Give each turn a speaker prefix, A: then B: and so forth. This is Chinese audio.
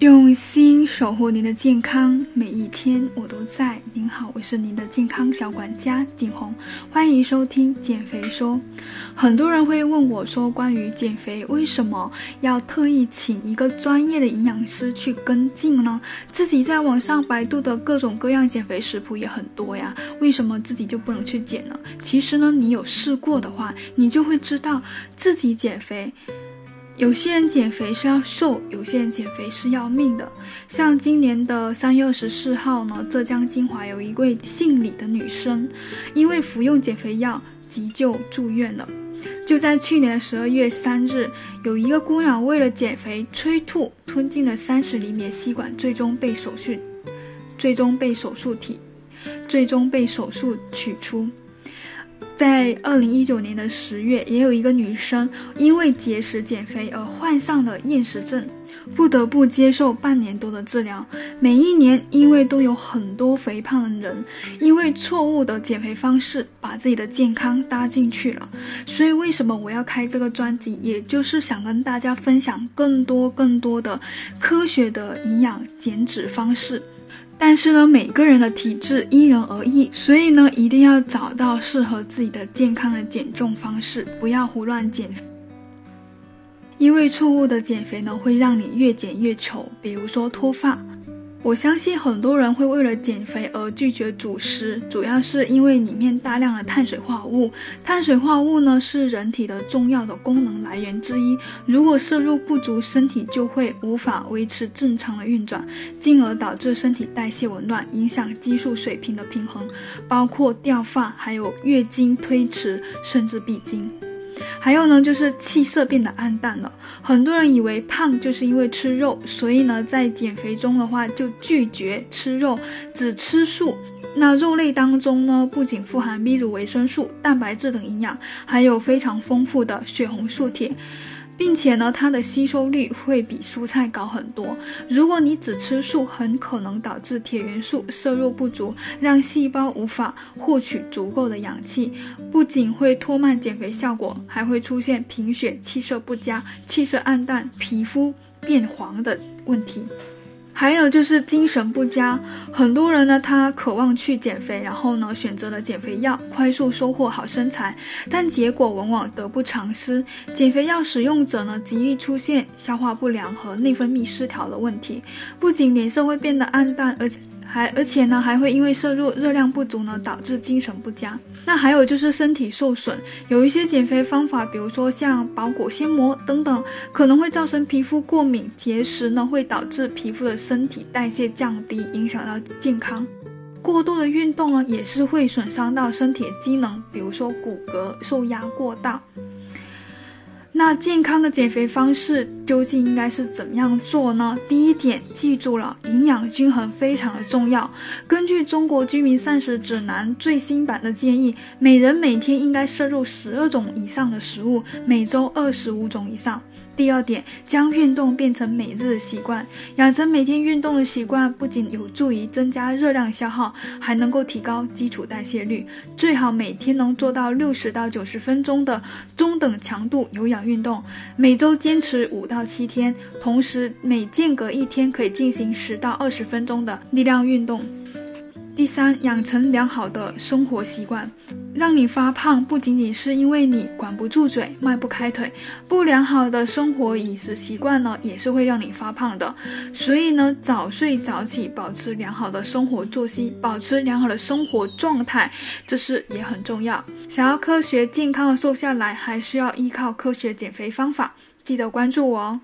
A: 用心守护您的健康，每一天我都在。您好，我是您的健康小管家景红，欢迎收听减肥说。很多人会问我说，关于减肥，为什么要特意请一个专业的营养师去跟进呢？自己在网上百度的各种各样减肥食谱也很多呀，为什么自己就不能去减呢？其实呢，你有试过的话，你就会知道自己减肥。有些人减肥是要瘦，有些人减肥是要命的。像今年的三月二十四号呢，浙江金华有一位姓李的女生，因为服用减肥药急救住院了。就在去年的十二月三日，有一个姑娘为了减肥催吐，吞进了三十厘米吸管，最终被手术，最终被手术体，最终被手术取出。在二零一九年的十月，也有一个女生因为节食减肥而患上了厌食症，不得不接受半年多的治疗。每一年，因为都有很多肥胖的人，因为错误的减肥方式，把自己的健康搭进去了。所以，为什么我要开这个专辑？也就是想跟大家分享更多更多的科学的营养减脂方式。但是呢，每个人的体质因人而异，所以呢，一定要找到适合自己的健康的减重方式，不要胡乱减。因为错误的减肥呢，会让你越减越丑，比如说脱发。我相信很多人会为了减肥而拒绝主食，主要是因为里面大量的碳水化合物。碳水化合物呢是人体的重要的功能来源之一，如果摄入不足，身体就会无法维持正常的运转，进而导致身体代谢紊乱，影响激素水平的平衡，包括掉发，还有月经推迟，甚至闭经。还有呢，就是气色变得暗淡了。很多人以为胖就是因为吃肉，所以呢，在减肥中的话就拒绝吃肉，只吃素。那肉类当中呢，不仅富含 B 族维生素、蛋白质等营养，还有非常丰富的血红素铁。并且呢，它的吸收率会比蔬菜高很多。如果你只吃素，很可能导致铁元素摄入不足，让细胞无法获取足够的氧气，不仅会拖慢减肥效果，还会出现贫血、气色不佳、气色暗淡、皮肤变黄的问题。还有就是精神不佳，很多人呢，他渴望去减肥，然后呢，选择了减肥药，快速收获好身材，但结果往往得不偿失。减肥药使用者呢，极易出现消化不良和内分泌失调的问题，不仅脸色会变得暗淡，而且。还而且呢，还会因为摄入热量不足呢，导致精神不佳。那还有就是身体受损，有一些减肥方法，比如说像保果纤膜等等，可能会造成皮肤过敏。节食呢，会导致皮肤的身体代谢降低，影响到健康。过度的运动呢，也是会损伤到身体机能，比如说骨骼受压过大。那健康的减肥方式究竟应该是怎么样做呢？第一点，记住了，营养均衡非常的重要。根据中国居民膳食指南最新版的建议，每人每天应该摄入十二种以上的食物，每周二十五种以上。第二点，将运动变成每日的习惯，养成每天运动的习惯，不仅有助于增加热量消耗，还能够提高基础代谢率。最好每天能做到六十到九十分钟的中等强度有氧运动，每周坚持五到到七天，同时每间隔一天可以进行十到二十分钟的力量运动。第三，养成良好的生活习惯。让你发胖不仅仅是因为你管不住嘴、迈不开腿，不良好的生活饮食习惯呢，也是会让你发胖的。所以呢，早睡早起，保持良好的生活作息，保持良好的生活状态，这是也很重要。想要科学健康的瘦下来，还需要依靠科学减肥方法。记得关注我哦。